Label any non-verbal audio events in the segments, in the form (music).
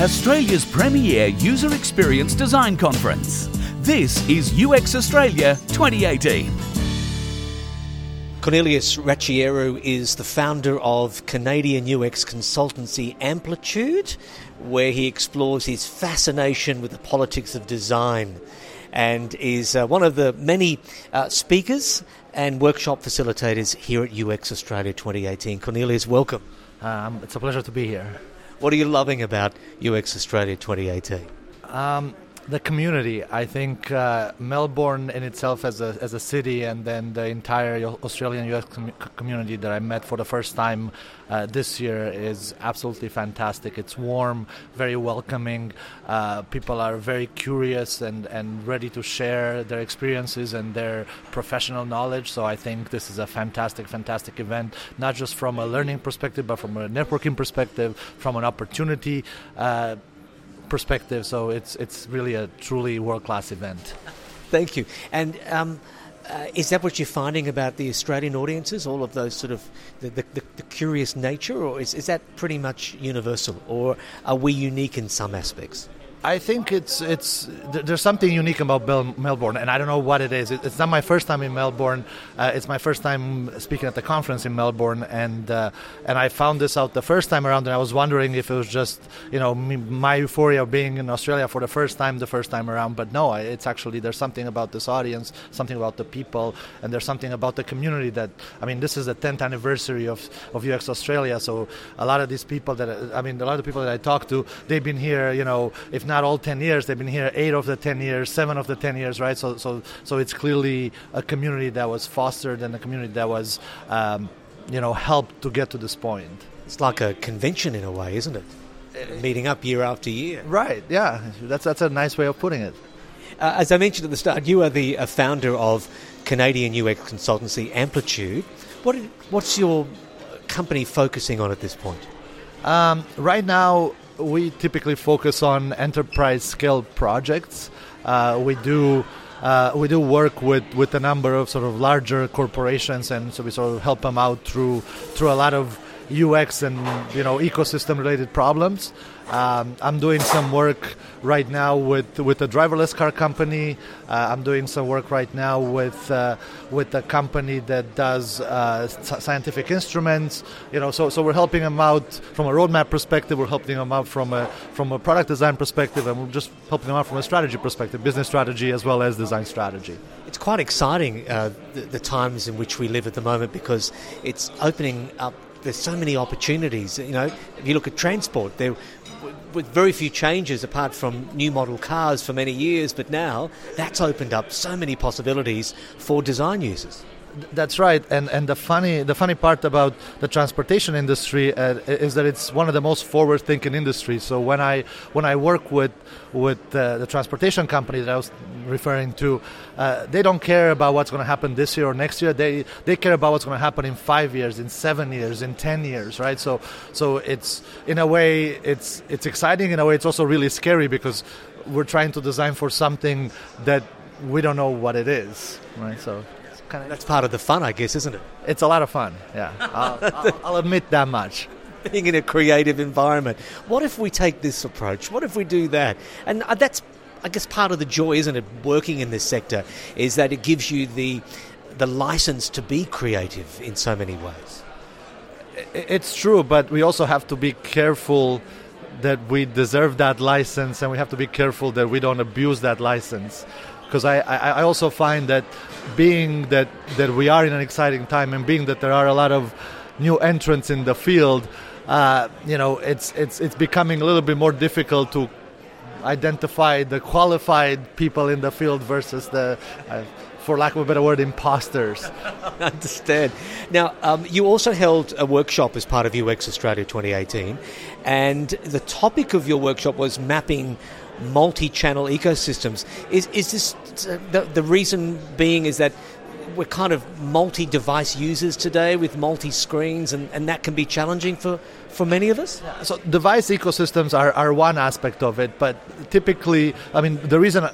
Australia's premier user experience design conference. This is UX Australia 2018. Cornelius Rachieru is the founder of Canadian UX consultancy Amplitude, where he explores his fascination with the politics of design and is uh, one of the many uh, speakers and workshop facilitators here at UX Australia 2018. Cornelius, welcome. Um, it's a pleasure to be here. What are you loving about UX Australia 2018? Um, the community. I think uh, Melbourne in itself as a, as a city, and then the entire Australian US com- community that I met for the first time uh, this year is absolutely fantastic. It's warm, very welcoming. Uh, people are very curious and, and ready to share their experiences and their professional knowledge. So I think this is a fantastic, fantastic event, not just from a learning perspective, but from a networking perspective, from an opportunity uh, perspective. So it's it's really a truly world class event. Thank you. And um, uh, is that what you're finding about the Australian audiences? All of those sort of the, the, the, curious nature, or is, is that pretty much universal, or are we unique in some aspects? I think it's it's there's something unique about Bel- Melbourne, and I don't know what it is. It's not my first time in Melbourne. Uh, it's my first time speaking at the conference in Melbourne, and uh, and I found this out the first time around, and I was wondering if it was just you know me, my euphoria of being in Australia for the first time, the first time around. But no, it's actually there's something about this audience, something about the people, and there's something about the community that I mean, this is the 10th anniversary of of UX Australia, so a lot of these people that I mean, a lot of people that I talk to, they've been here, you know, if not all 10 years. They've been here eight of the 10 years, seven of the 10 years, right? So, so, so it's clearly a community that was fostered and a community that was, um, you know, helped to get to this point. It's like a convention in a way, isn't it? Meeting up year after year. Right. Yeah. That's that's a nice way of putting it. Uh, as I mentioned at the start, you are the uh, founder of Canadian UX consultancy Amplitude. What what's your company focusing on at this point? Um, right now, we typically focus on enterprise scale projects. Uh, we do uh, we do work with, with a number of sort of larger corporations, and so we sort of help them out through through a lot of UX and you know ecosystem related problems. Um, I'm doing some work right now with with a driverless car company. Uh, I'm doing some work right now with uh, with a company that does uh, scientific instruments. You know, so so we're helping them out from a roadmap perspective. We're helping them out from a from a product design perspective, and we're just helping them out from a strategy perspective, business strategy as well as design strategy. It's quite exciting uh, the, the times in which we live at the moment because it's opening up there's so many opportunities. You know, if you look at transport, there with very few changes apart from new model cars for many years, but now that's opened up so many possibilities for design users. That's right, and and the funny the funny part about the transportation industry uh, is that it's one of the most forward-thinking industries. So when I when I work with with uh, the transportation company that I was referring to, uh, they don't care about what's going to happen this year or next year. They they care about what's going to happen in five years, in seven years, in ten years, right? So so it's in a way it's it's exciting. In a way, it's also really scary because we're trying to design for something that we don't know what it is, right? So kind of. That's part of the fun, I guess, isn't it? It's a lot of fun. Yeah, I'll, (laughs) I'll, I'll admit that much. Being in a creative environment. What if we take this approach? What if we do that? And uh, that's, I guess, part of the joy, isn't it? Working in this sector is that it gives you the the license to be creative in so many ways. It's true, but we also have to be careful that we deserve that license, and we have to be careful that we don't abuse that license because I, I, also find that being that that we are in an exciting time and being that there are a lot of new entrants in the field, uh, you know, it's it's it's becoming a little bit more difficult to identify the qualified people in the field versus the. Uh, for lack of a better word, imposters. (laughs) Understand. Now, um, you also held a workshop as part of UX Australia 2018, and the topic of your workshop was mapping multi-channel ecosystems. Is is this the, the reason being is that we're kind of multi-device users today with multi-screens and, and that can be challenging for, for many of us so device ecosystems are, are one aspect of it but typically i mean the reason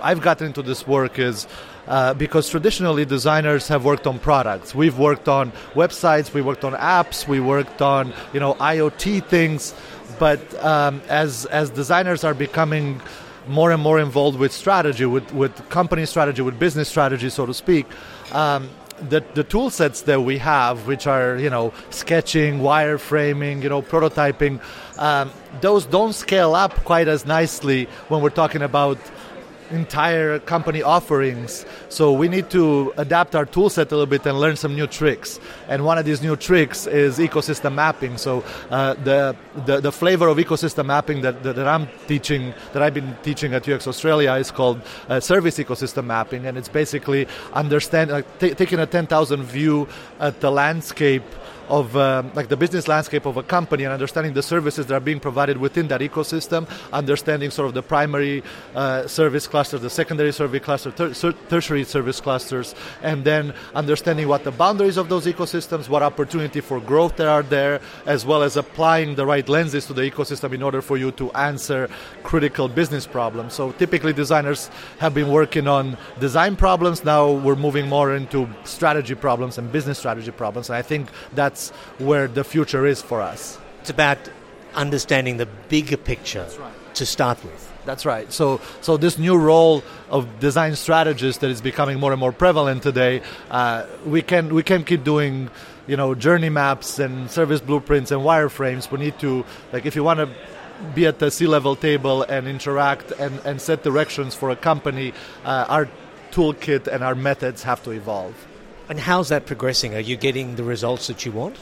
i've gotten into this work is uh, because traditionally designers have worked on products. We've worked on websites, we worked on apps, we worked on you know IoT things, but um, as as designers are becoming more and more involved with strategy, with, with company strategy, with business strategy, so to speak. Um, the, the tool sets that we have, which are you know sketching, wireframing, you know prototyping, um, those don't scale up quite as nicely when we're talking about entire company offerings. So we need to adapt our tool set a little bit and learn some new tricks. And one of these new tricks is ecosystem mapping. So uh, the, the, the flavor of ecosystem mapping that, that, that, I'm teaching, that I've been teaching at UX Australia, is called uh, service ecosystem mapping, and it's basically understanding, like, t- taking a 10,000 view at the landscape of um, like the business landscape of a company and understanding the services that are being provided within that ecosystem, understanding sort of the primary uh, service clusters, the secondary service cluster, ter- tertiary service clusters, and then understanding what the boundaries of those ecosystems, what opportunity for growth there are there, as well as applying the right lenses to the ecosystem in order for you to answer critical business problems. So typically designers have been working on design problems. Now we're moving more into strategy problems and business strategy problems. And I think that's where the future is for us. It's about understanding the bigger picture right. To start with. That's right. So, so this new role of design strategist that is becoming more and more prevalent today, uh, we can we can keep doing, you know, journey maps and service blueprints and wireframes. We need to like if you want to be at the C-level table and interact and, and set directions for a company, uh, our toolkit and our methods have to evolve. And how's that progressing? Are you getting the results that you want?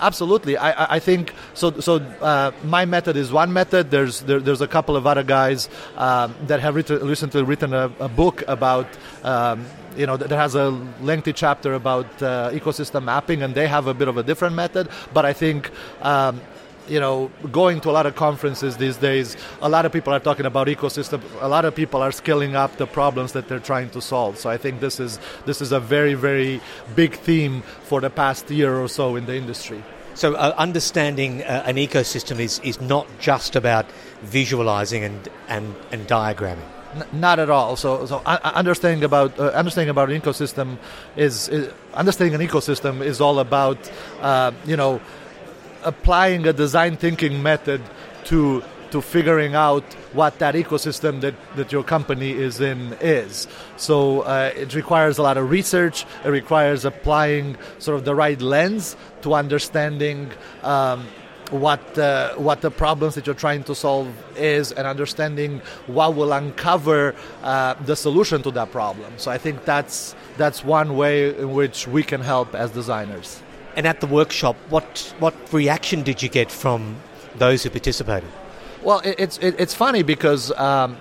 Absolutely, I, I think so. So uh, my method is one method. There's there, there's a couple of other guys um, that have written, recently written a, a book about. Um, you know, that has a lengthy chapter about uh, ecosystem mapping, and they have a bit of a different method. But I think um, you know, going to a lot of conferences these days, a lot of people are talking about ecosystem. A lot of people are scaling up the problems that they're trying to solve. So I think this is this is a very very big theme for the past year or so in the industry. So uh, understanding uh, an ecosystem is, is not just about visualizing and, and, and diagramming. N- not at all. So, so uh, understanding about uh, understanding about an ecosystem is, is, understanding an ecosystem is all about uh, you know applying a design thinking method to to figuring out what that ecosystem that, that your company is in is. So uh, it requires a lot of research. It requires applying sort of the right lens to understanding um, what uh, what the problems that you're trying to solve is, and understanding what will uncover uh, the solution to that problem. So I think that's that's one way in which we can help as designers. And at the workshop, what what reaction did you get from those who participated? Well, it, it's it, it's funny because um,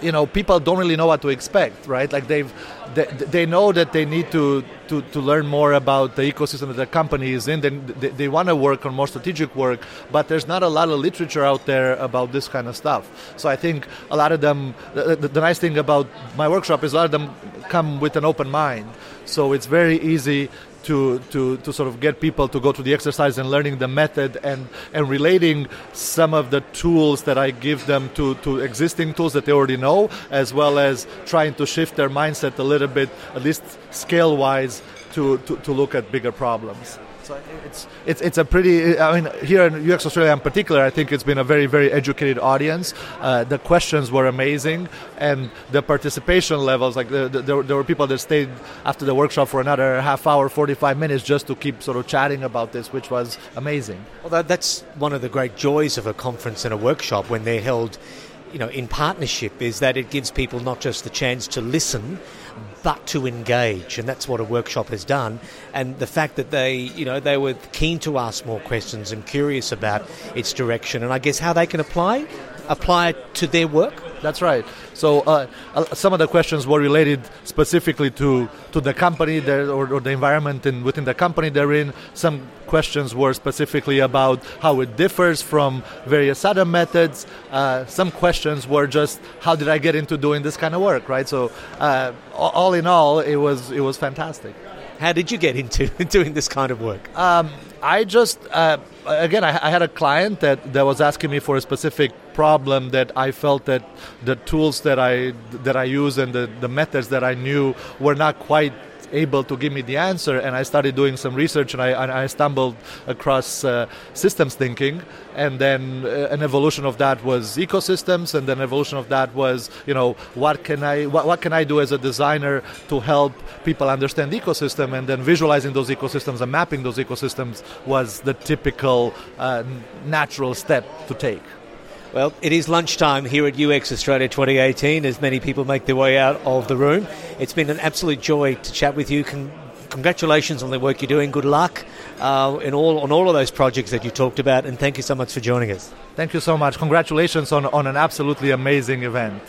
you know people don't really know what to expect, right? Like they've they, they know that they need to, to, to learn more about the ecosystem that the company is in. Then they, they want to work on more strategic work, but there's not a lot of literature out there about this kind of stuff. So I think a lot of them. The, the, the nice thing about my workshop is a lot of them come with an open mind. So it's very easy to, to, to sort of get people to go through the exercise and learning the method and, and relating some of the tools that I give them to, to existing tools that they already know, as well as trying to shift their mindset a little bit, at least scale wise, to, to, to look at bigger problems. So it's, it's, it's a pretty, I mean, here in UX Australia in particular, I think it's been a very, very educated audience. Uh, the questions were amazing, and the participation levels, like the, the, there, there were people that stayed after the workshop for another half hour, 45 minutes just to keep sort of chatting about this, which was amazing. Well, that, that's one of the great joys of a conference and a workshop when they're held you know, in partnership is that it gives people not just the chance to listen, but to engage, and that's what a workshop has done. And the fact that they, you know, they were keen to ask more questions and curious about its direction, and I guess how they can apply apply it to their work. That's right. So uh, uh, some of the questions were related specifically to, to the company or, or, the environment in, within the company they're in. Some questions were specifically about how it differs from various other methods. Uh, some questions were just how did I get into doing this kind of work, right? So uh, all in all, it was it was fantastic. How did you get into (laughs) doing this kind of work? Um, I just uh, again I, I, had a client that, that was asking me for a specific problem that I felt that the tools that I that I use and the, the methods that I knew were not quite able to give me the answer. And I started doing some research, and I, and I stumbled across uh, systems thinking. And then uh, an evolution of that was ecosystems, and then evolution of that was, you know, what can I what, what can I do as a designer to help people understand ecosystem, and then visualizing those ecosystems and mapping those ecosystems was the typical uh, natural step to take. Well, it is lunchtime here at UX Australia 2018 as many people make their way out of the room. It's been an absolute joy to chat with you. Con- congratulations on the work you're doing. Good luck uh, in all, on all of those projects that you talked about, and thank you so much for joining us. Thank you so much. Congratulations on, on an absolutely amazing event.